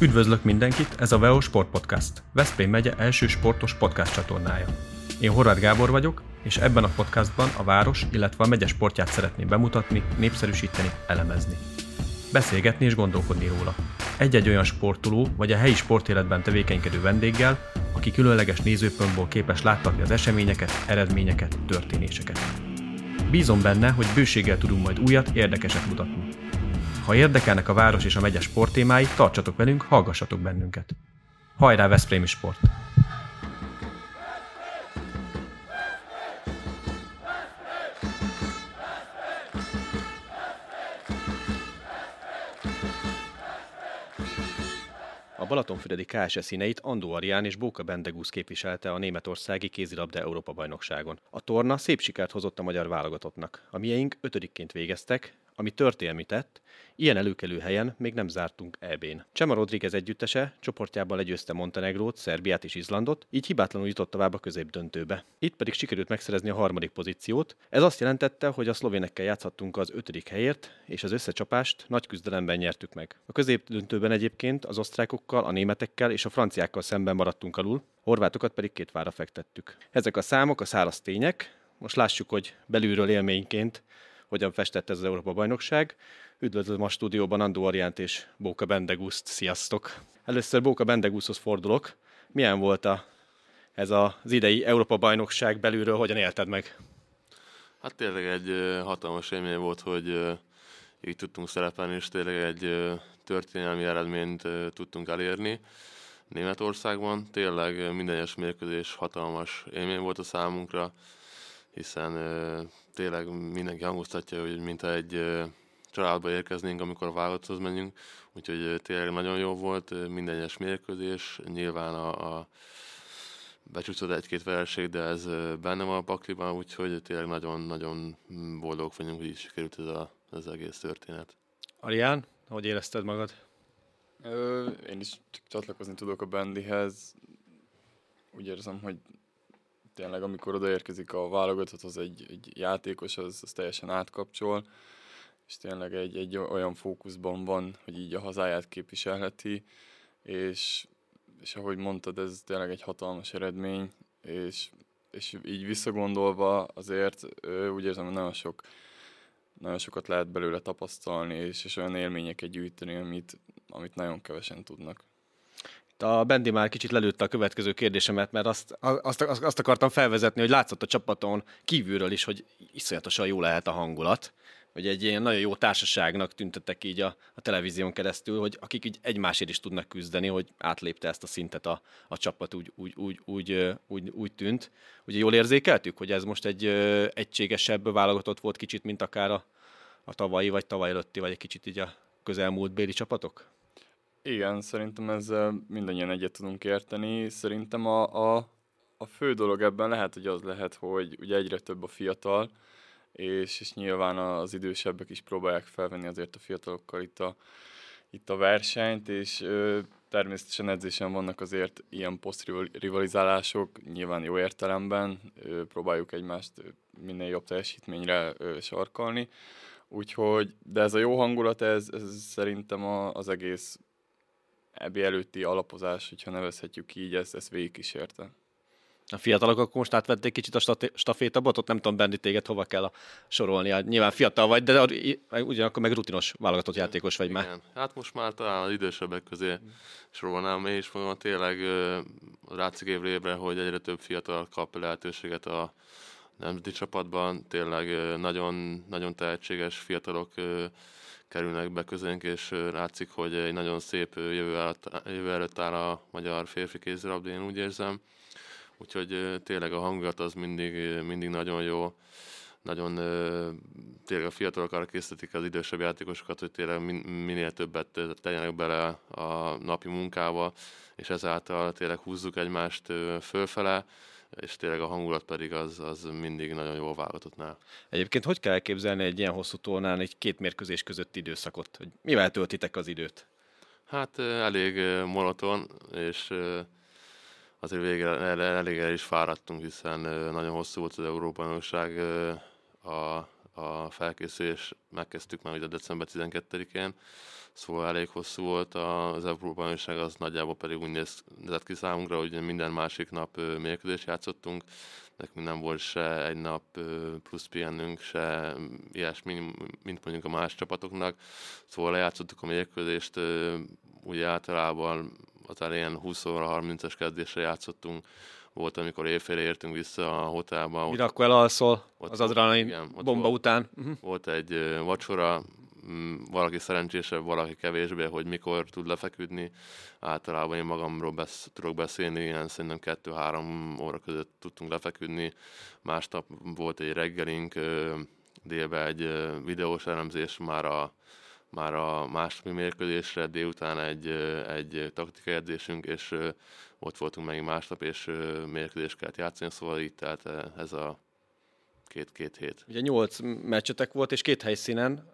Üdvözlök mindenkit, ez a VEO Sport Podcast, Veszprém megye első sportos podcast csatornája. Én Horváth Gábor vagyok, és ebben a podcastban a város, illetve a megye sportját szeretném bemutatni, népszerűsíteni, elemezni. Beszélgetni és gondolkodni róla. Egy-egy olyan sportoló vagy a helyi sportéletben tevékenykedő vendéggel, aki különleges nézőpontból képes láttatni az eseményeket, eredményeket, történéseket. Bízom benne, hogy bőséggel tudunk majd újat, érdekeset mutatni. Ha érdekelnek a város és a megye sporttémái, tartsatok velünk, hallgassatok bennünket. Hajrá Veszprémi Sport! A Balatonfüredi KS színeit Andó Arián és Bóka Bendegusz képviselte a németországi kézilabda Európa bajnokságon. A torna szép sikert hozott a magyar válogatottnak. A mieink ötödikként végeztek, ami történelmi tett, ilyen előkelő helyen még nem zártunk EB-n. Csema Rodriguez együttese csoportjában legyőzte Montenegrót, Szerbiát és Izlandot, így hibátlanul jutott tovább a középdöntőbe. Itt pedig sikerült megszerezni a harmadik pozíciót. Ez azt jelentette, hogy a szlovénekkel játszhattunk az ötödik helyért, és az összecsapást nagy küzdelemben nyertük meg. A középdöntőben egyébként az osztrákokkal, a németekkel és a franciákkal szemben maradtunk alul, horvátokat pedig két vára fektettük. Ezek a számok a száraz tények, most lássuk, hogy belülről élményként hogyan festett ez az Európa bajnokság. Üdvözlöm a stúdióban Andó Ariánt és Bóka Bendeguszt. Sziasztok! Először Bóka Bendeguszhoz fordulok. Milyen volt a, ez az idei Európa bajnokság belülről, hogyan élted meg? Hát tényleg egy hatalmas élmény volt, hogy így tudtunk szerepelni, és tényleg egy történelmi eredményt tudtunk elérni. Németországban tényleg minden egyes mérkőzés hatalmas élmény volt a számunkra, hiszen tényleg mindenki hangoztatja, hogy mintha egy családba érkeznénk, amikor a válogatotthoz menjünk, úgyhogy tényleg nagyon jó volt minden egyes mérkőzés, nyilván a, a becsúszott egy-két vereség, de ez benne van a pakliban, úgyhogy tényleg nagyon-nagyon boldog vagyunk, hogy így sikerült ez a, az egész történet. Arián, hogy érezted magad? Ö, én is csak csatlakozni tudok a Bendihez. Úgy érzem, hogy tényleg amikor odaérkezik a válogatothoz egy, egy játékos, az, az teljesen átkapcsol, és tényleg egy, egy olyan fókuszban van, hogy így a hazáját képviselheti, és, és ahogy mondtad, ez tényleg egy hatalmas eredmény, és, és így visszagondolva azért úgy érzem, hogy nagyon sok nagyon sokat lehet belőle tapasztalni, és, és olyan élményeket gyűjteni, amit, amit nagyon kevesen tudnak a Bendi már kicsit lelőtte a következő kérdésemet, mert azt, azt, azt akartam felvezetni, hogy látszott a csapaton kívülről is, hogy iszonyatosan jó lehet a hangulat, hogy egy ilyen nagyon jó társaságnak tüntettek így a, a televízión keresztül, hogy akik így egymásért is tudnak küzdeni, hogy átlépte ezt a szintet a, a csapat, úgy, úgy, úgy, úgy, úgy, úgy tűnt. Ugye jól érzékeltük, hogy ez most egy ö, egységesebb válogatott volt kicsit, mint akár a, a tavalyi, vagy tavaly előtti, vagy egy kicsit így a közelmúlt béli csapatok? Igen, szerintem ezzel mindannyian egyet tudunk érteni. Szerintem a, a, a fő dolog ebben lehet, hogy az lehet, hogy ugye egyre több a fiatal, és, és nyilván az idősebbek is próbálják felvenni azért a fiatalokkal itt a, itt a versenyt, és ö, természetesen edzésen vannak azért ilyen posztrivalizálások, nyilván jó értelemben, ö, próbáljuk egymást minél jobb teljesítményre ö, sarkalni, úgyhogy, de ez a jó hangulat, ez, ez szerintem a, az egész ebbi előtti alapozás, hogyha nevezhetjük így, ezt, ezt végigkísérte. A fiatalok akkor most átvették kicsit a stafétabotot, nem tudom, Bendi, téged hova kell sorolni. Hát nyilván fiatal vagy, de ugyanakkor meg rutinos válogatott játékos vagy Igen. már. Hát most már talán az idősebbek közé sorolnám, és mondom, tényleg látszik évre évre, hogy egyre több fiatal kap lehetőséget a nemzeti csapatban. Tényleg nagyon, nagyon tehetséges fiatalok kerülnek be közénk, és látszik, hogy egy nagyon szép jövő előtt, jövő előtt áll a magyar férfi kézilabda, én úgy érzem. Úgyhogy tényleg a hangulat az mindig, mindig nagyon jó. Nagyon tényleg a fiatalok arra készítik az idősebb játékosokat, hogy tényleg minél többet tegyenek bele a napi munkába, és ezáltal tényleg húzzuk egymást fölfele és tényleg a hangulat pedig az, az mindig nagyon jól válogatottnál. Egyébként hogy kell elképzelni egy ilyen hosszú tornán egy két mérkőzés közötti időszakot? Hogy mivel töltitek az időt? Hát elég monoton, és azért végre elég el is fáradtunk, hiszen nagyon hosszú volt az Európa a, a felkészülés megkezdtük már ugye december 12-én, szóval elég hosszú volt az Európa bajnokság, az nagyjából pedig úgy nézett ki számunkra, hogy minden másik nap mérkőzést játszottunk, nekünk nem volt se egy nap plusz pihenünk, se ilyesmi, mint mondjuk a más csapatoknak, szóval lejátszottuk a mérkőzést, ugye általában az elején 20 óra 30-as kezdésre játszottunk, volt, amikor éjfél értünk vissza a hotelba. Mire akkor elalszol ott az adrenalin bomba volt, után? Uh-huh. Volt egy vacsora, mm, valaki szerencsésebb, valaki kevésbé, hogy mikor tud lefeküdni. Általában én magamról besz- tudok beszélni, ilyen szerintem kettő-három óra között tudtunk lefeküdni. Másnap volt egy reggelink, délben egy videós elemzés már a már a második mérkőzésre, délután egy, egy taktikai edzésünk, és ott voltunk meg másnap, és mérkőzést kellett játszani, szóval így tehát ez a két-két hét. Ugye nyolc meccsetek volt, és két helyszínen,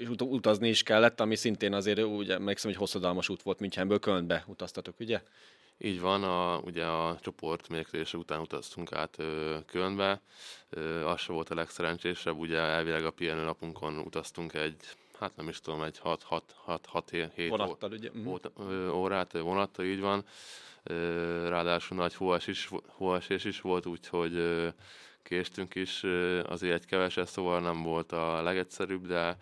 és ut- utazni is kellett, ami szintén azért úgy emlékszem, hogy hosszadalmas út volt Münchenből Kölnbe utaztatok, ugye? Így van, a, ugye a csoport mérkőzése után utaztunk át ö, Kölnbe, ö, az se volt a legszerencsésebb, ugye elvileg a pihenő napunkon utaztunk egy hát nem is tudom, egy 6-7 vonattal, ugye? Mhm. órát, vonattal, így van. Ráadásul nagy hóesés is, is volt, úgyhogy késtünk is, azért egy keveset, szóval nem volt a legegyszerűbb, de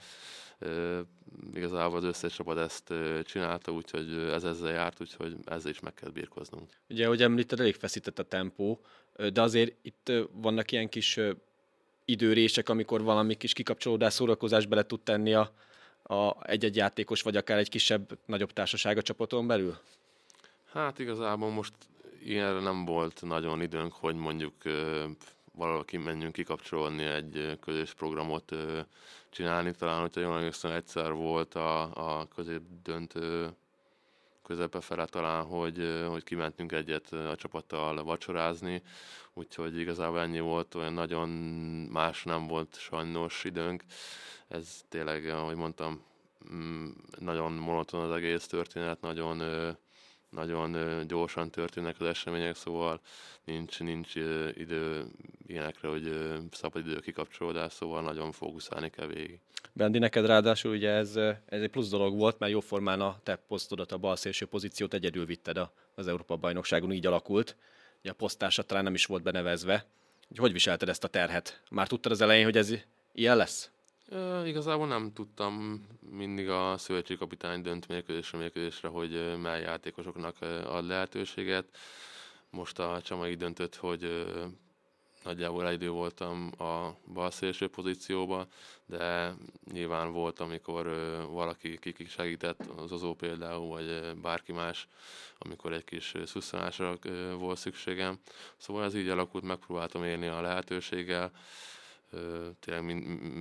igazából az összes csapat ezt csinálta, úgyhogy ez ezzel járt, úgyhogy ezzel is meg kell birkoznunk. Ugye, ahogy említed, elég feszített a tempó, de azért itt vannak ilyen kis időrések, amikor valami kis kikapcsolódás, szórakozás bele tud tenni a, a egy-egy játékos, vagy akár egy kisebb, nagyobb társaság a csapaton belül? Hát igazából most ilyenre nem volt nagyon időnk, hogy mondjuk valahol kimenjünk kikapcsolni egy közös programot csinálni. Talán, hogyha jól emlékszem, egyszer volt a, a középdöntő közepe fele talán, hogy, hogy kimentünk egyet a csapattal vacsorázni, úgyhogy igazából ennyi volt, olyan nagyon más nem volt sajnos időnk. Ez tényleg, ahogy mondtam, mm, nagyon monoton az egész történet, nagyon, nagyon gyorsan történnek az események, szóval nincs, nincs idő ilyenekre, hogy szabad idő kikapcsolódás, szóval nagyon fókuszálni kell végig. Bendi, neked ráadásul ugye ez, ez egy plusz dolog volt, mert jóformán a te posztodat, a bal szélső pozíciót egyedül vitted az Európa bajnokságon, így alakult. Ugye a posztársa talán nem is volt benevezve. Hogy viselted ezt a terhet? Már tudtad az elején, hogy ez ilyen lesz? E, igazából nem tudtam mindig a szövetségkapitány dönt mérkőzésre mérkőzésre, hogy mely játékosoknak ad lehetőséget. Most a Csamai döntött, hogy nagyjából egy idő voltam a bal szélső pozícióba, de nyilván volt, amikor valaki kikik segített, az Ozó például, vagy bárki más, amikor egy kis szusszanásra volt szükségem. Szóval ez így alakult, megpróbáltam élni a lehetőséggel. Tényleg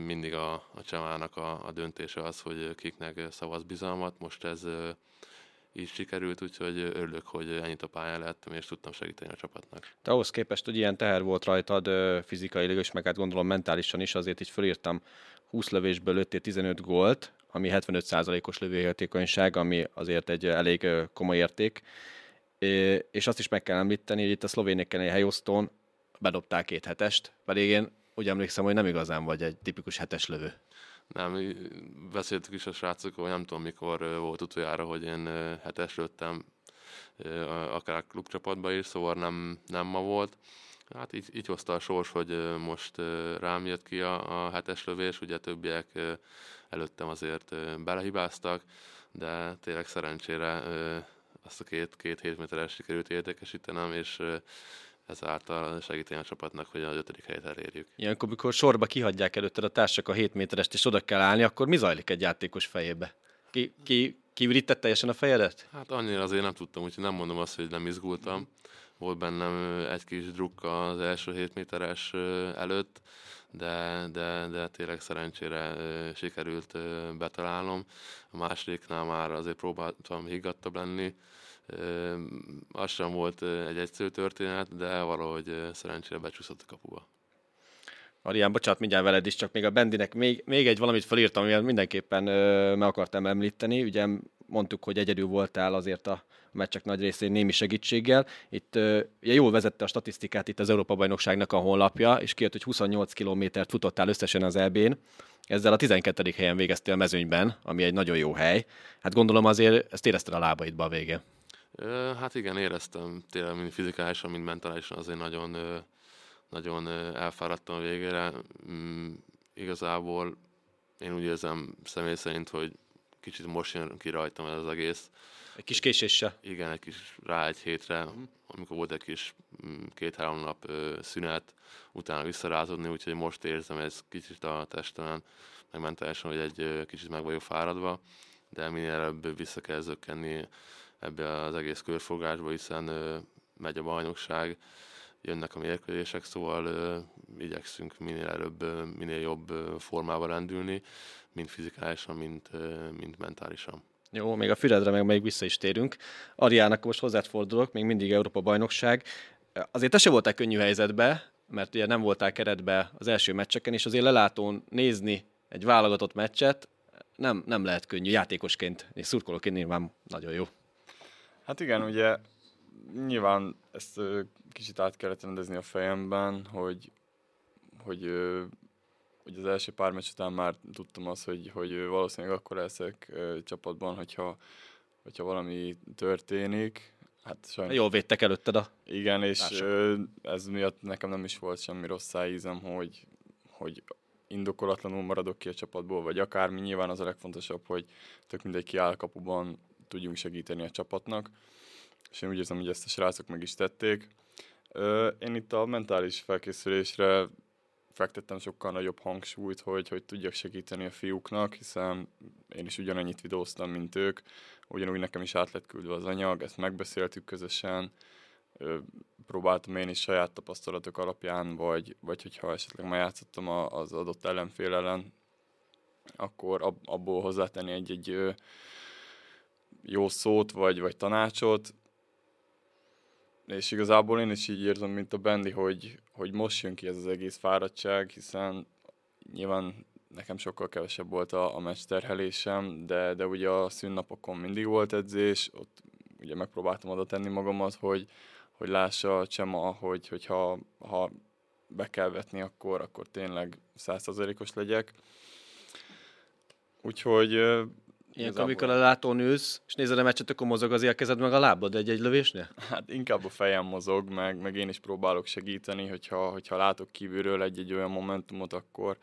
mindig a, a csamának a, a döntése az, hogy kiknek szavaz bizalmat. Most ez így sikerült, úgyhogy örülök, hogy ennyit a pályán lehettem, és tudtam segíteni a csapatnak. Te ahhoz képest, hogy ilyen teher volt rajtad fizikailag, és meg hát gondolom mentálisan is, azért így fölírtam 20 lövésből lőttél 15 gólt, ami 75%-os lövőhatékonyság, ami azért egy elég komoly érték. És azt is meg kell említeni, hogy itt a szlovénékkel egy helyosztón bedobták két hetest, pedig én úgy emlékszem, hogy nem igazán vagy egy tipikus hetes lövő. Nem, beszéltük is a srácokkal, nem tudom mikor volt utoljára, hogy én hetes lőttem, akár klubcsapatban is, szóval nem, nem ma volt. Hát így, így hozta a sors, hogy most rám jött ki a, a hetes lövés, ugye többiek előttem azért belehibáztak, de tényleg szerencsére azt a két, két hétméteres sikerült értékesítenem, és ezáltal segíteni a csapatnak, hogy az ötödik helyet elérjük. Ilyenkor, amikor sorba kihagyják előtted a társak a 7 méterest, és oda kell állni, akkor mi zajlik egy játékos fejébe? Ki, ki, kiürített teljesen a fejedet? Hát annyira azért nem tudtam, úgyhogy nem mondom azt, hogy nem izgultam. Volt bennem egy kis drukka az első 7 méteres előtt, de, de, de tényleg szerencsére sikerült betalálnom. A másodiknál már azért próbáltam higgadtabb lenni, az sem volt egy egyszerű történet, de valahogy szerencsére becsúszott a kapuba. Arián, bocsánat, mindjárt veled is, csak még a Bendinek még, még egy valamit felírtam, amivel mindenképpen ö, meg akartam említeni. Ugye mondtuk, hogy egyedül voltál azért a meccsek nagy részén némi segítséggel. Itt ugye jól vezette a statisztikát itt az Európa-bajnokságnak a honlapja, és kijött, hogy 28 kilométert futottál összesen az EB-n. Ezzel a 12. helyen végeztél a mezőnyben, ami egy nagyon jó hely. Hát gondolom azért ezt érezted a lábaidba a vége. Hát igen, éreztem tényleg mind fizikálisan, mind mentálisan azért nagyon, nagyon elfáradtam a végére. Mm, igazából én úgy érzem személy szerint, hogy kicsit most jön ki rajtam ez az egész. Egy kis késéssel? Igen, egy kis rá egy hétre, mm. amikor volt egy kis mm, két-három nap szünet, utána visszarázódni, úgyhogy most érzem ez kicsit a testemen, meg mentálisan, hogy egy kicsit meg vagyok fáradva, de minél előbb vissza kell zökkenni ebbe az egész körfogásba, hiszen megy a bajnokság, jönnek a mérkőzések, szóval ö, igyekszünk minél előbb, minél jobb ö, formába rendülni, mind fizikálisan, mind, mind mentálisan. Jó, még a Füredre meg még vissza is térünk. Ariának most hozzád fordulok, még mindig Európa bajnokság. Azért te se voltál könnyű helyzetbe, mert ugye nem voltál keretbe az első meccseken, és azért lelátón nézni egy válogatott meccset nem, nem lehet könnyű játékosként, és szurkolóként nyilván nagyon jó. Hát igen, ugye nyilván ezt kicsit át kellett rendezni a fejemben, hogy, hogy, hogy az első pár meccs után már tudtam azt, hogy, hogy valószínűleg akkor leszek csapatban, hogyha, hogyha valami történik. Hát sajnos... Jól védtek előtted a Igen, és társak. ez miatt nekem nem is volt semmi rossz szájízem, hogy, hogy indokolatlanul maradok ki a csapatból, vagy akármi. Nyilván az a legfontosabb, hogy tök mindegy kiáll kapuban tudjunk segíteni a csapatnak és én úgy érzem, hogy ezt a srácok meg is tették. Én itt a mentális felkészülésre fektettem sokkal nagyobb hangsúlyt, hogy, hogy tudjak segíteni a fiúknak, hiszen én is ugyanannyit videóztam, mint ők, ugyanúgy nekem is át lett küldve az anyag, ezt megbeszéltük közösen, próbáltam én is saját tapasztalatok alapján, vagy, vagy hogyha esetleg már játszottam az adott ellenfél ellen, akkor abból hozzátenni egy-egy jó szót, vagy, vagy tanácsot, és igazából én is így érzem, mint a Bendi, hogy, hogy most jön ki ez az egész fáradtság, hiszen nyilván nekem sokkal kevesebb volt a, a meccs terhelésem, de, de ugye a szünnapokon mindig volt edzés, ott ugye megpróbáltam oda tenni magamat, hogy, hogy lássa a Csema, hogy, hogy ha, ha be kell vetni, akkor, akkor tényleg százszerzelékos legyek. Úgyhogy Ilyenkor, amikor a látón ülsz, és nézed a meccset, akkor mozog az kezed meg a lábad egy-egy lövésnél? Hát inkább a fejem mozog, meg, meg én is próbálok segíteni, hogyha, hogyha látok kívülről egy-egy olyan momentumot, akkor,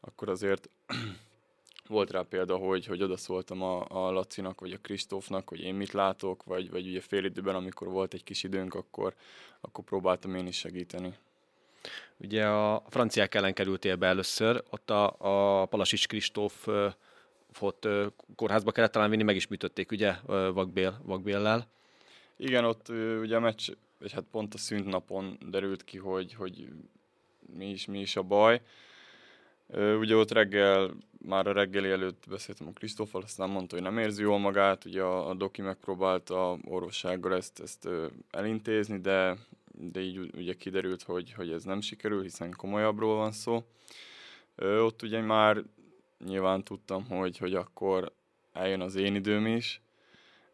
akkor azért volt rá példa, hogy, hogy odaszóltam a, a Lacinak, vagy a Kristófnak, hogy én mit látok, vagy, vagy ugye fél időben, amikor volt egy kis időnk, akkor, akkor próbáltam én is segíteni. Ugye a franciák ellen kerültél be először, ott a, a Palasics Kristóf ott kórházba kellett talán vinni, meg is műtötték ugye vakbél, vakbéllel. Igen, ott ugye a meccs, és hát pont a szűnt napon derült ki, hogy, hogy mi, is, mi is a baj. Ugye ott reggel, már a reggeli előtt beszéltem a Krisztófal, aztán mondta, hogy nem érzi jól magát, ugye a, a doki megpróbálta orvossággal ezt, ezt elintézni, de, de így ugye kiderült, hogy, hogy ez nem sikerül, hiszen komolyabbról van szó. Ott ugye már nyilván tudtam, hogy, hogy akkor eljön az én időm is.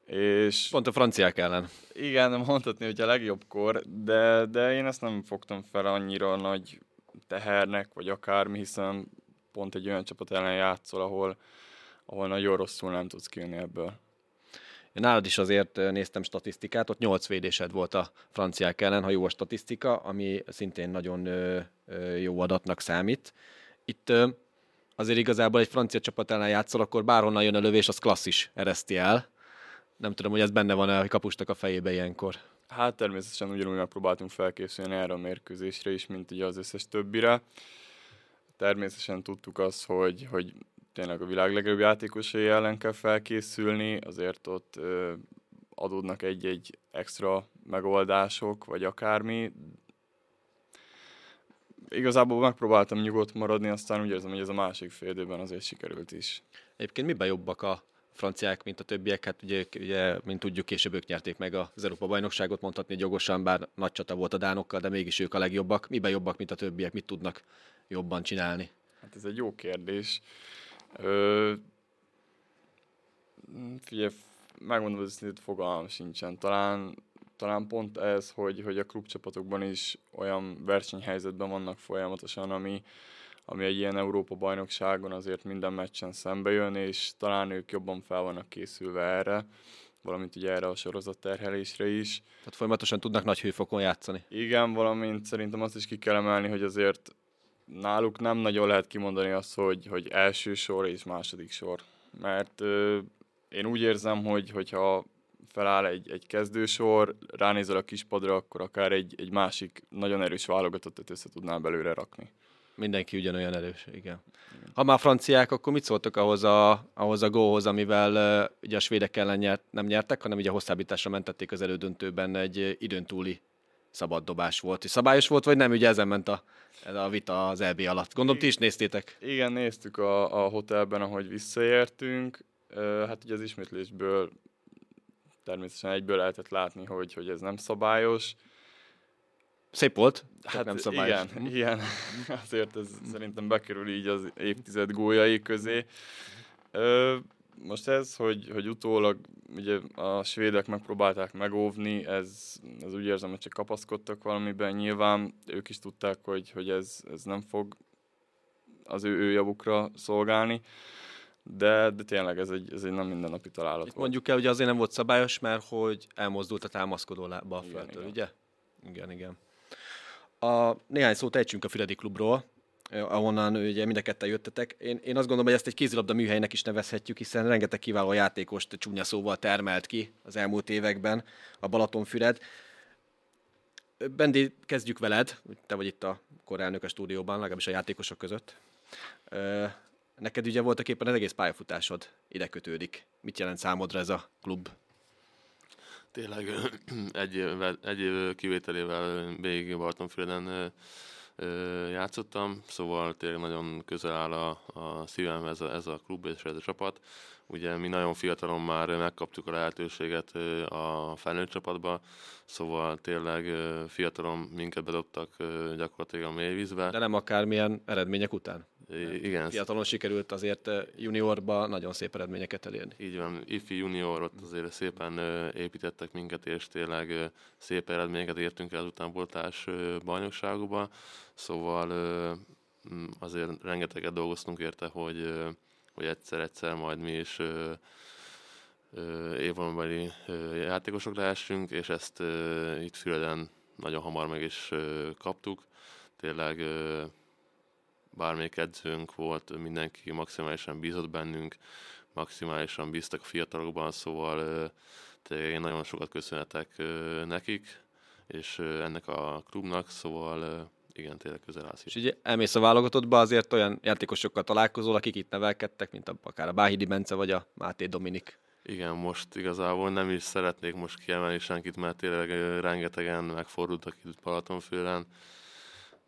És Pont a franciák ellen. Igen, mondhatni, hogy a legjobb kor, de, de én ezt nem fogtam fel annyira nagy tehernek, vagy akármi, hiszen pont egy olyan csapat ellen játszol, ahol, ahol nagyon rosszul nem tudsz kijönni ebből. Én nálad is azért néztem statisztikát, ott 8 védésed volt a franciák ellen, ha jó a statisztika, ami szintén nagyon jó adatnak számít. Itt azért igazából egy francia csapat ellen játszol, akkor bárhonnan jön a lövés, az klasszis ereszti el. Nem tudom, hogy ez benne van-e a kapustak a fejébe ilyenkor. Hát természetesen ugyanúgy megpróbáltunk felkészülni erre a mérkőzésre is, mint ugye az összes többire. Természetesen tudtuk azt, hogy, hogy tényleg a világ legjobb játékosai ellen kell felkészülni, azért ott ö, adódnak egy-egy extra megoldások, vagy akármi, igazából megpróbáltam nyugodt maradni, aztán úgy érzem, hogy ez a másik fél időben azért sikerült is. Egyébként miben jobbak a franciák, mint a többiek? Hát ugye, ugye mint tudjuk, később ők nyerték meg az Európa bajnokságot, mondhatni jogosan, bár nagy csata volt a dánokkal, de mégis ők a legjobbak. Miben jobbak, mint a többiek? Mit tudnak jobban csinálni? Hát ez egy jó kérdés. Ö, Figyelj, megmondom az őszintét, fogalmam sincsen. Talán, talán pont ez, hogy, hogy a klubcsapatokban is olyan versenyhelyzetben vannak folyamatosan, ami, ami egy ilyen Európa-bajnokságon azért minden meccsen szembe jön, és talán ők jobban fel vannak készülve erre, valamint ugye erre a sorozat terhelésre is. Tehát folyamatosan tudnak nagy hőfokon játszani. Igen, valamint szerintem azt is ki kell emelni, hogy azért náluk nem nagyon lehet kimondani azt, hogy, hogy első sor és második sor. Mert ö, én úgy érzem, hogy hogyha feláll egy, egy kezdősor, ránézel a kispadra, akkor akár egy, egy másik nagyon erős válogatottat össze tudnál belőle rakni. Mindenki ugyanolyan erős, igen. Ha már franciák, akkor mit szóltok ahhoz a, ahhoz a gólhoz, amivel uh, ugye a svédek ellen nyert, nem nyertek, hanem ugye hosszabbításra mentették az elődöntőben egy uh, időn túli szabad dobás volt. És szabályos volt, vagy nem? Ugye ezen ment a, ez a vita az EB alatt. Gondolom, ti is néztétek. Igen, néztük a, a hotelben, ahogy visszaértünk. Ö, Hát ugye az ismétlésből természetesen egyből lehetett látni, hogy, hogy ez nem szabályos. Szép volt, csak nem szabályos. Hát Igen, igen. azért ez szerintem bekerül így az évtized gólyai közé. Ö, most ez, hogy, hogy utólag ugye a svédek megpróbálták megóvni, ez, ez úgy érzem, hogy csak kapaszkodtak valamiben. Nyilván ők is tudták, hogy, hogy ez, ez nem fog az ő, ő javukra szolgálni, de, de tényleg ez egy, ez egy nem mindennapi találat Itt volt. mondjuk el, hogy azért nem volt szabályos, mert hogy elmozdult a támaszkodó lába a földtől, igen. ugye? Igen, igen. A, néhány szót ejtsünk a Füredi klubról, eh, ahonnan ugye mind a ketten jöttetek. Én, én azt gondolom, hogy ezt egy kézilabda műhelynek is nevezhetjük, hiszen rengeteg kiváló játékost csúnya szóval termelt ki az elmúlt években a Balatonfüred. Bendi, kezdjük veled, te vagy itt a korelnök a stúdióban, legalábbis a játékosok között. Neked ugye voltak éppen az egész pályafutásod ide kötődik. Mit jelent számodra ez a klub? Tényleg egy, évvel, egy év kivételével végig ö, játszottam, szóval tényleg nagyon közel áll a, a szívem ez a, ez a klub és ez a csapat. Ugye mi nagyon fiatalon már megkaptuk a lehetőséget a felnőtt csapatba, szóval tényleg fiatalon minket bedobtak gyakorlatilag a mélyvízbe. De nem akármilyen eredmények után. I- Igen, Fiatalon sikerült azért juniorba nagyon szép eredményeket elérni. Így van, ifi junior, ott azért szépen építettek minket, és tényleg szép eredményeket értünk el az utánpótlás ö, bajnokságokba, szóval azért rengeteget dolgoztunk érte, hogy, hogy egyszer-egyszer majd mi is ö, ö, évvonalbeli ö, játékosok lehessünk, és ezt ö, itt Füreden nagyon hamar meg is ö, kaptuk. Tényleg ö, bármelyik edzőnk volt, mindenki maximálisan bízott bennünk, maximálisan bíztak a fiatalokban, szóval ö, tényleg én nagyon sokat köszönhetek ö, nekik, és ö, ennek a klubnak, szóval igen, tényleg közel állsz És ugye elmész a válogatottba, azért olyan játékosokkal találkozol, akik itt nevelkedtek, mint a, akár a Báhidi Bence vagy a Máté Dominik. Igen, most igazából nem is szeretnék most kiemelni senkit, mert tényleg rengetegen megfordultak itt Balatonfőlen.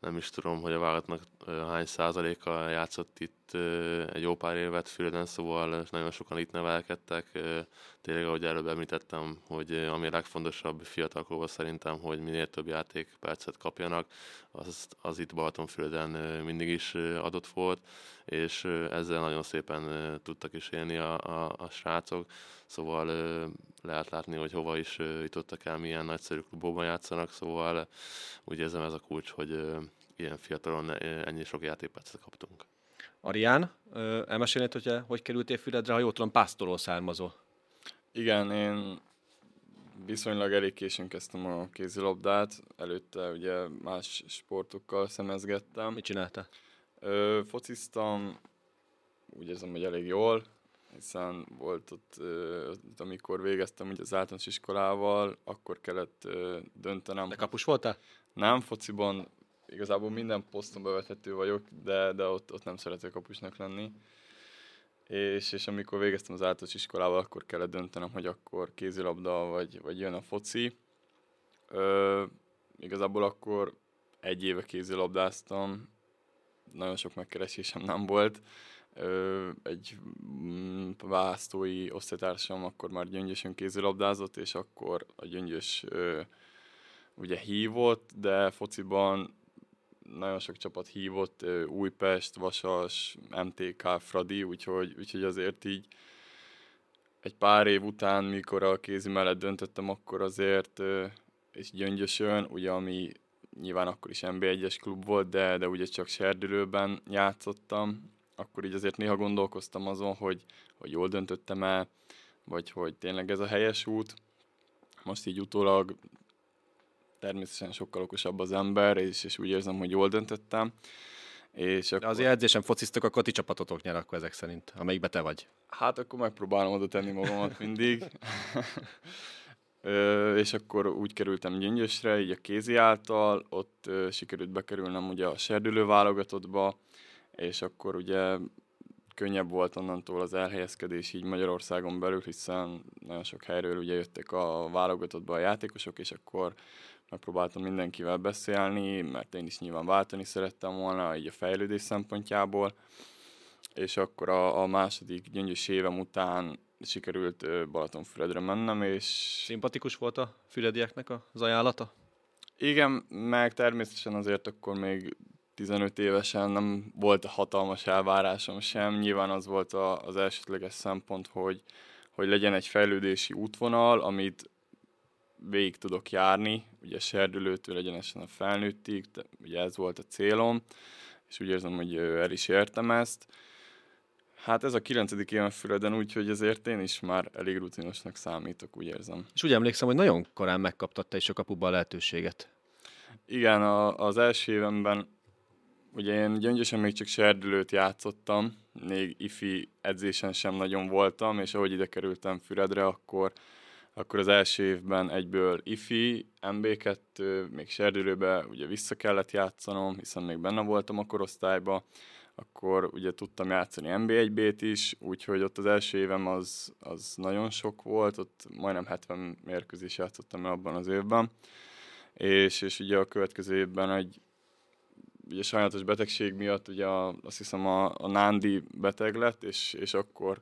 Nem is tudom, hogy a vállalatnak hány százaléka játszott itt egy jó pár évet Füreden, szóval nagyon sokan itt nevelkedtek. Tényleg, ahogy előbb említettem, hogy ami a legfontosabb fiatalkorban szerintem, hogy minél több játékpercet kapjanak, az, az itt Balatonfüreden mindig is adott volt, és ezzel nagyon szépen tudtak is élni a, a, a srácok. Szóval lehet látni, hogy hova is jutottak el, milyen nagyszerű klubokban játszanak, szóval úgy érzem ez a kulcs, hogy ilyen fiatalon ennyi sok játékpercet kaptunk. Arián, elmesélnéd, hogy hogy kerültél Füredre, ha jól tudom, Pásztorról származol. Igen, én viszonylag elég későn kezdtem a kézilabdát, előtte ugye más sportokkal szemezgettem. Mit csináltál? Ö, fociztam, úgy érzem, hogy elég jól, hiszen volt ott, ö, amikor végeztem ugye az általános iskolával, akkor kellett ö, döntenem. De kapus voltál? Nem, fociban igazából minden poszton bevethető vagyok, de, de ott, ott nem szeretek kapusnak lenni. És, és amikor végeztem az általános iskolával, akkor kellett döntenem, hogy akkor kézilabda vagy, vagy jön a foci. Ö, igazából akkor egy éve kézilabdáztam, nagyon sok megkeresésem nem volt. Ö, egy mm, választói osztálytársam akkor már gyöngyösön kézilabdázott, és akkor a gyöngyös ö, ugye hívott, de fociban nagyon sok csapat hívott, Újpest, Vasas, MTK, Fradi, úgyhogy, úgyhogy azért így egy pár év után, mikor a kézi mellett döntöttem, akkor azért, és gyöngyösön, ugye ami nyilván akkor is NB1-es klub volt, de, de ugye csak serdülőben játszottam, akkor így azért néha gondolkoztam azon, hogy, hogy jól döntöttem el, vagy hogy tényleg ez a helyes út. Most így utólag természetesen sokkal okosabb az ember, és, és úgy érzem, hogy jól döntöttem. És akkor... Azért edzésen fociztok, akkor ti csapatotok nyer akkor ezek szerint, amelyikbe te vagy. Hát akkor megpróbálom oda tenni magamat mindig. Ö, és akkor úgy kerültem Gyöngyösre, így a kézi által, ott ö, sikerült bekerülnem ugye a serdülő válogatottba, és akkor ugye könnyebb volt onnantól az elhelyezkedés így Magyarországon belül, hiszen nagyon sok helyről ugye jöttek a válogatottba a játékosok, és akkor megpróbáltam mindenkivel beszélni, mert én is nyilván váltani szerettem volna, így a fejlődés szempontjából, és akkor a, a második gyöngyös évem után sikerült Balatonfüredre mennem, és... Szimpatikus volt a füredieknek az ajánlata? Igen, meg természetesen azért akkor még 15 évesen nem volt hatalmas elvárásom sem. Nyilván az volt a, az elsődleges szempont, hogy, hogy legyen egy fejlődési útvonal, amit végig tudok járni, ugye serdülőtől egyenesen a felnőttig, ugye ez volt a célom, és úgy érzem, hogy el is értem ezt. Hát ez a kilencedik éven Füreden, úgyhogy ezért én is már elég rutinosnak számítok, úgy érzem. És úgy emlékszem, hogy nagyon korán megkaptatta is a kapuba a lehetőséget. Igen, a, az első évenben ugye én gyöngyösen még csak serdülőt játszottam, még ifi edzésen sem nagyon voltam, és ahogy ide kerültem Füredre, akkor akkor az első évben egyből IFI, MB2, még serdülőbe ugye vissza kellett játszanom, hiszen még benne voltam a korosztályba, akkor ugye tudtam játszani MB1-B-t is, úgyhogy ott az első évem az, az nagyon sok volt, ott majdnem 70 mérkőzés játszottam el abban az évben, és, és ugye a következő évben egy ugye sajnálatos betegség miatt ugye a, azt hiszem a, a Nándi beteg lett, és, és akkor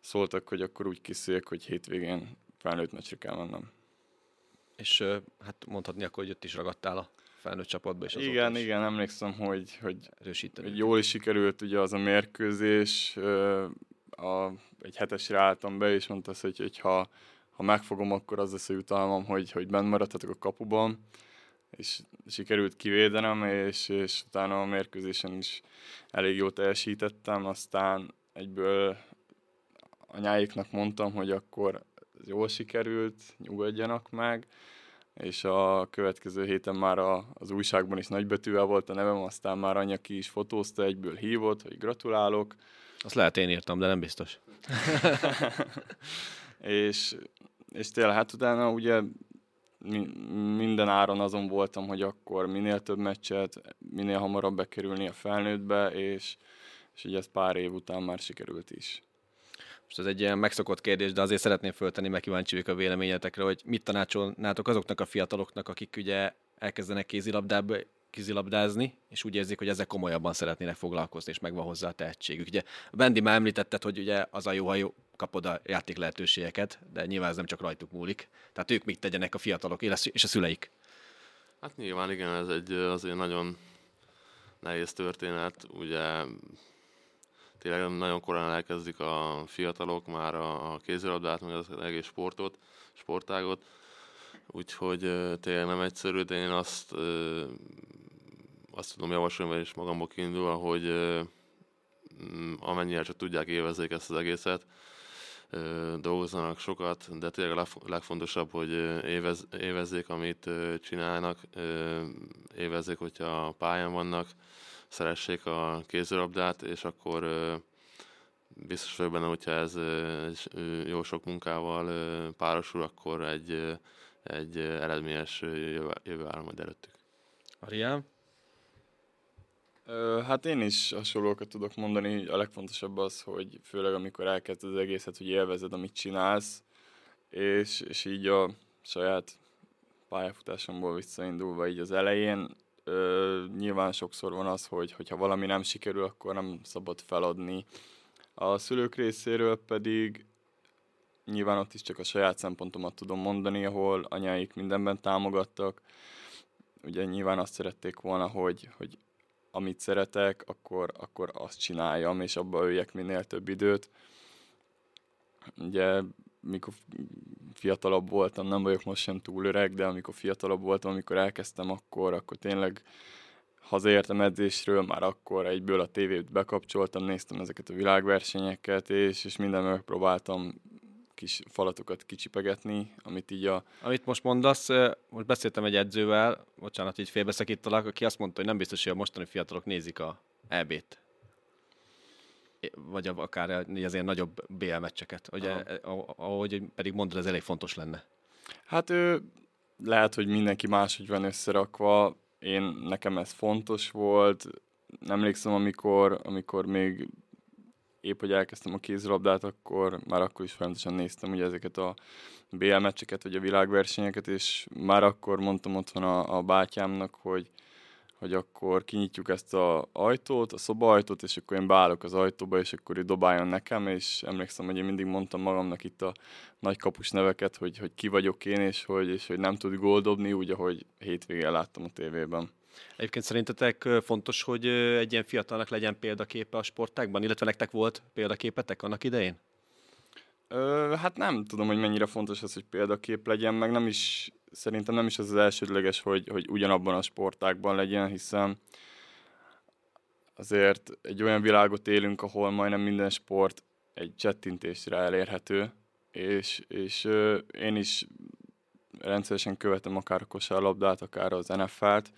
szóltak, hogy akkor úgy készüljek, hogy hétvégén felnőtt meccsre kell mennem. És hát mondhatni akkor, hogy ott is ragadtál a felnőtt csapatba. És igen, is igen, emlékszem, hogy, hogy, hogy jól is sikerült ugye az a mérkőzés, a, egy hetesre álltam be, és mondta hogy, hogy ha, ha megfogom, akkor az lesz a jutalmam, hogy, hogy bent maradhatok a kapuban, és sikerült kivédenem, és, és utána a mérkőzésen is elég jól teljesítettem, aztán egyből anyáiknak mondtam, hogy akkor ez jól sikerült, nyugodjanak meg, és a következő héten már a, az újságban is nagybetűvel volt a nevem, aztán már anya ki is fotózta, egyből hívott, hogy gratulálok. Azt lehet én írtam, de nem biztos. és, és tényleg hát utána ugye minden áron azon voltam, hogy akkor minél több meccset, minél hamarabb bekerülni a felnőttbe, és, és ugye ez pár év után már sikerült is. Most ez egy ilyen megszokott kérdés, de azért szeretném föltenni, meg kíváncsi vagyok a véleményetekre, hogy mit tanácsolnátok azoknak a fiataloknak, akik ugye elkezdenek kézilabdába, kézilabdázni, és úgy érzik, hogy ezek komolyabban szeretnének foglalkozni, és megvan hozzá a tehetségük. Ugye Bendi már említetted, hogy ugye az a jó, ha jó, kapod a játék lehetőségeket, de nyilván ez nem csak rajtuk múlik. Tehát ők mit tegyenek a fiatalok és a szüleik? Hát nyilván igen, ez egy azért nagyon nehéz történet. Ugye tényleg nagyon korán elkezdik a fiatalok már a, a kézilabdát, meg az egész sportot, sportágot, úgyhogy tényleg nem egyszerű, de én azt, azt tudom javasolni, és magamból kiindulva, hogy amennyire csak tudják évezzék ezt az egészet, dolgozzanak sokat, de tényleg a legfontosabb, hogy évez, évezzék, amit csinálnak, évezzék, hogyha a pályán vannak, szeressék a kézilabdát, és akkor biztos vagyok benne, hogyha ez jó sok munkával párosul, akkor egy, egy eredményes jövő, áll majd előttük. Arián? Hát én is hasonlókat tudok mondani. A legfontosabb az, hogy főleg amikor elkezded az egészet, hogy élvezed, amit csinálsz, és, és így a saját pályafutásomból visszaindulva így az elején ö, nyilván sokszor van az, hogy hogyha valami nem sikerül, akkor nem szabad feladni. A szülők részéről pedig nyilván ott is csak a saját szempontomat tudom mondani, ahol anyáik mindenben támogattak. Ugye nyilván azt szerették volna, hogy, hogy amit szeretek, akkor, akkor azt csináljam, és abba öljek minél több időt. ugye mikor fiatalabb voltam, nem vagyok most sem túl öreg, de amikor fiatalabb voltam, amikor elkezdtem, akkor, akkor tényleg hazaértem edzésről, már akkor egyből a tévét bekapcsoltam, néztem ezeket a világversenyeket, és, és minden megpróbáltam kis falatokat kicsipegetni, amit így a... Amit most mondasz, most beszéltem egy edzővel, bocsánat, így félbeszakítalak, aki azt mondta, hogy nem biztos, hogy a mostani fiatalok nézik a EB-t. Vagy akár azért nagyobb BL meccseket. Ugye, ahogy pedig mondod, ez elég fontos lenne. Hát ő, lehet, hogy mindenki máshogy van összerakva. Én, nekem ez fontos volt. Emlékszem, amikor, amikor még épp, hogy elkezdtem a kézilabdát, akkor már akkor is folyamatosan néztem ugye ezeket a BL meccseket, vagy a világversenyeket, és már akkor mondtam otthon a, a bátyámnak, hogy, hogy akkor kinyitjuk ezt az ajtót, a szobaajtót, és akkor én beállok az ajtóba, és akkor ő dobáljon nekem, és emlékszem, hogy én mindig mondtam magamnak itt a nagy kapus neveket, hogy, hogy ki vagyok én, és hogy, és hogy nem tud gól dobni, úgy, ahogy hétvégén láttam a tévében. Egyébként szerintetek fontos, hogy egy ilyen fiatalnak legyen példaképe a sportákban, illetve nektek volt példaképetek annak idején? Ö, hát nem tudom, hogy mennyire fontos az, hogy példakép legyen, meg nem is, szerintem nem is az az elsődleges, hogy, hogy ugyanabban a sportákban legyen, hiszen azért egy olyan világot élünk, ahol majdnem minden sport egy csettintésre elérhető, és, és ö, én is rendszeresen követem akár a kosárlabdát, akár az NFL-t,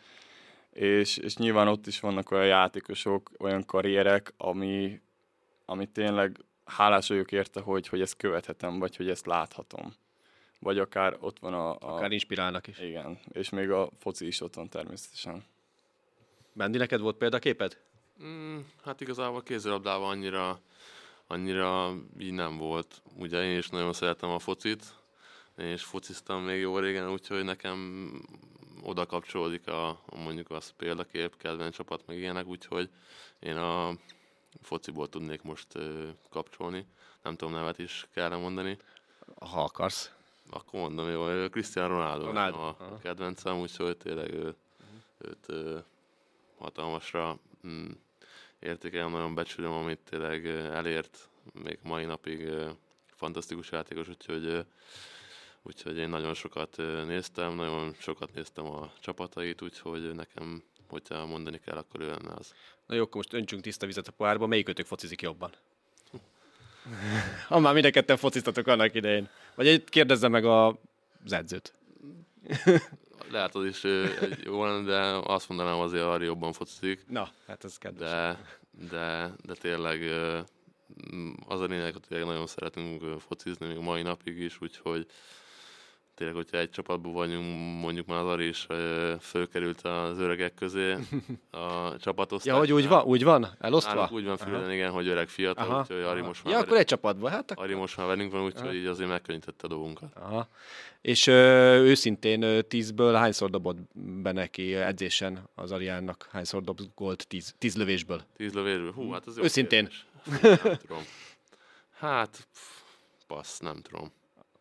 és, és nyilván ott is vannak olyan játékosok, olyan karrierek, ami, ami tényleg hálás vagyok érte, hogy, hogy ezt követhetem, vagy hogy ezt láthatom. Vagy akár ott van a... a akár inspirálnak is. Igen, és még a foci is ott van természetesen. Mendi, neked volt példaképed? Mm, hát igazából kézilabdában annyira, annyira így nem volt. Ugye én is nagyon szeretem a focit, én is fociztam még jó régen, úgyhogy nekem oda kapcsolódik a, a mondjuk az példakép, kedvenc csapat, meg ilyenek, úgyhogy én a fociból tudnék most ö, kapcsolni. Nem tudom, nevet is kell mondani. Ha akarsz. Akkor mondom, jó, Cristiano Ronaldo, Ronaldo. a Aha. kedvencem, úgyhogy tényleg ő, őt ö, hatalmasra mm, értékelem, nagyon becsülöm, amit tényleg elért, még mai napig ö, fantasztikus játékos, úgyhogy ö, úgyhogy én nagyon sokat néztem, nagyon sokat néztem a csapatait, úgyhogy nekem, hogyha mondani kell, akkor ő lenne az. Na jó, akkor most öntsünk tiszta vizet a pohárba, melyik ötök focizik jobban? ha már mind ketten fociztatok annak idején. Vagy egy kérdezze meg a, az edzőt. Lehet az is jó de azt mondanám azért, Ari jobban focizik. Na, hát ez kedves. De, de, de tényleg az a lényeg, hogy nagyon szeretünk focizni, még mai napig is, úgyhogy tényleg, hogyha egy csapatban vagyunk, mondjuk már az is fölkerült az öregek közé a csapatosztály. Ja, hogy úgy van, úgy van? Elosztva? Nálunk úgy van Füreden, igen, hogy öreg fiatal, Aha. úgyhogy Ari most már... Ja, akkor egy csapatban, hát. Ari most már velünk van, úgyhogy így azért megkönnyítette a dolgunkat. Aha. És ö, őszintén tízből hányszor dobott be neki edzésen az Ariánnak? Hányszor dobott gólt tíz, tíz lövésből? Tíz lövésből? Hú, hát az jó Őszintén. Nem tudom. Hát, passz, nem tudom.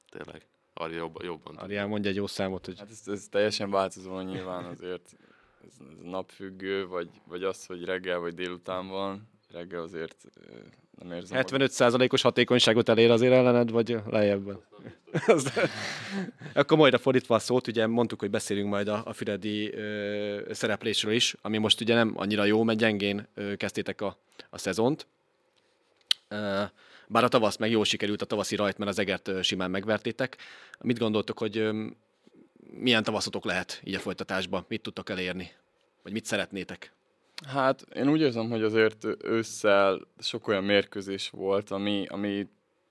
Tényleg. Ari jobban. jobban Ari mondja egy jó számot, hogy... Hát ez, ez teljesen változó nyilván azért. Ez, ez napfüggő, vagy, vagy az, hogy reggel vagy délután van. Reggel azért nem érzem. 75%-os hatékonyságot elér azért ellened, vagy lejjebb? Akkor majd a fordítva a szót, ugye mondtuk, hogy beszélünk majd a, a Füredi ö, szereplésről is, ami most ugye nem annyira jó, mert gyengén ö, kezdtétek a, a szezont. Ö, bár a tavasz meg jól sikerült a tavaszi rajt, mert az egert simán megvertétek. Mit gondoltok, hogy milyen tavaszotok lehet így a folytatásban? Mit tudtok elérni? Vagy mit szeretnétek? Hát én úgy érzem, hogy azért ősszel sok olyan mérkőzés volt, ami, ami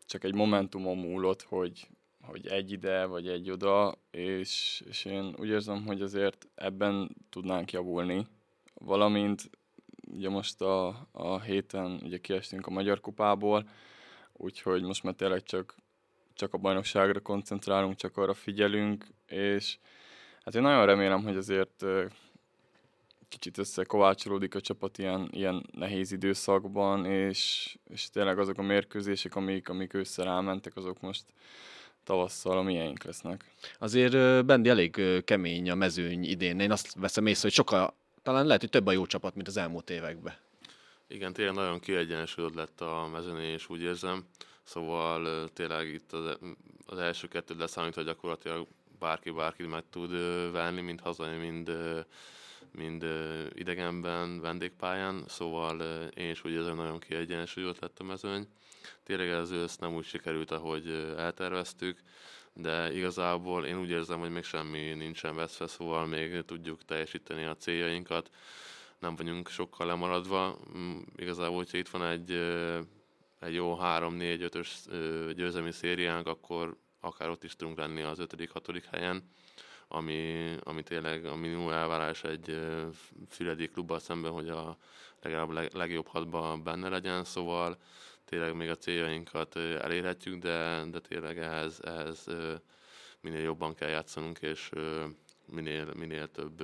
csak egy momentumon múlott, hogy, hogy egy ide, vagy egy oda, és, és én úgy érzem, hogy azért ebben tudnánk javulni. Valamint ugye most a, a héten ugye kiestünk a Magyar Kupából, úgyhogy most már tényleg csak, csak a bajnokságra koncentrálunk, csak arra figyelünk, és hát én nagyon remélem, hogy azért kicsit összekovácsolódik a csapat ilyen, ilyen nehéz időszakban, és, és tényleg azok a mérkőzések, amik, amik ősszel elmentek, azok most tavasszal a miénk lesznek. Azért Bendi elég kemény a mezőny idén. Én azt veszem észre, hogy sokkal, talán lehet, hogy több a jó csapat, mint az elmúlt években. Igen, tényleg nagyon kiegyensúlyozott lett a mezőnél, és úgy érzem. Szóval tényleg itt az, az első kettő leszámítva gyakorlatilag bárki bárkit meg tud venni, mind hazai, mind, mind idegenben, vendégpályán, szóval én is úgy érzem, nagyon kiegyensúlyozott lett a mezőny. Tényleg ez ősz nem úgy sikerült, ahogy elterveztük, de igazából én úgy érzem, hogy még semmi nincsen veszve, szóval még tudjuk teljesíteni a céljainkat, nem vagyunk sokkal lemaradva. Mm, igazából, hogyha itt van egy, egy jó 3-4-5-ös győzelmi szériánk, akkor akár ott is tudunk lenni az 5.-6. helyen, ami, ami tényleg a minimum elvárás egy füredi klubbal szemben, hogy a legalább leg, legjobb hatban benne legyen, szóval tényleg még a céljainkat elérhetjük, de, de tényleg ehhez, ehhez minél jobban kell játszanunk, és minél, minél több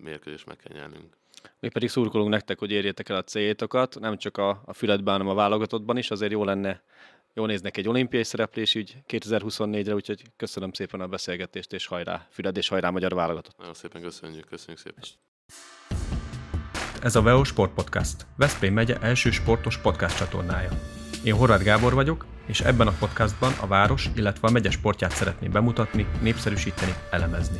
mérkőzést meg kell nyernünk. Mi pedig szurkolunk nektek, hogy érjétek el a céljaitokat, nem csak a, a Fületben, hanem a válogatottban is, azért jó lenne jó néznek egy olimpiai szereplés így 2024-re, úgyhogy köszönöm szépen a beszélgetést, és hajrá Füled, és hajrá Magyar Válogatott. Nagyon szépen köszönjük, köszönjük szépen. Ez a VEO Sport Podcast, Veszprém megye első sportos podcast csatornája. Én Horváth Gábor vagyok, és ebben a podcastban a város, illetve a megye sportját szeretném bemutatni, népszerűsíteni, elemezni.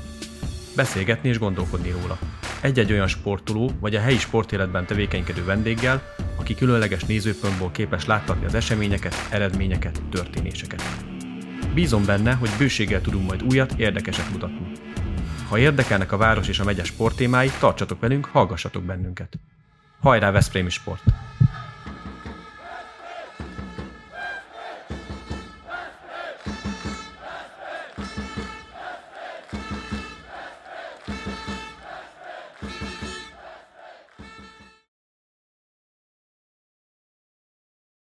Beszélgetni és gondolkodni róla. Egy-egy olyan sportoló vagy a helyi sportéletben tevékenykedő vendéggel, aki különleges nézőpontból képes láttatni az eseményeket, eredményeket, történéseket. Bízom benne, hogy bőséggel tudunk majd újat, érdekeset mutatni. Ha érdekelnek a város és a megye sporttémái, tartsatok velünk, hallgassatok bennünket. Hajrá Veszprémi Sport!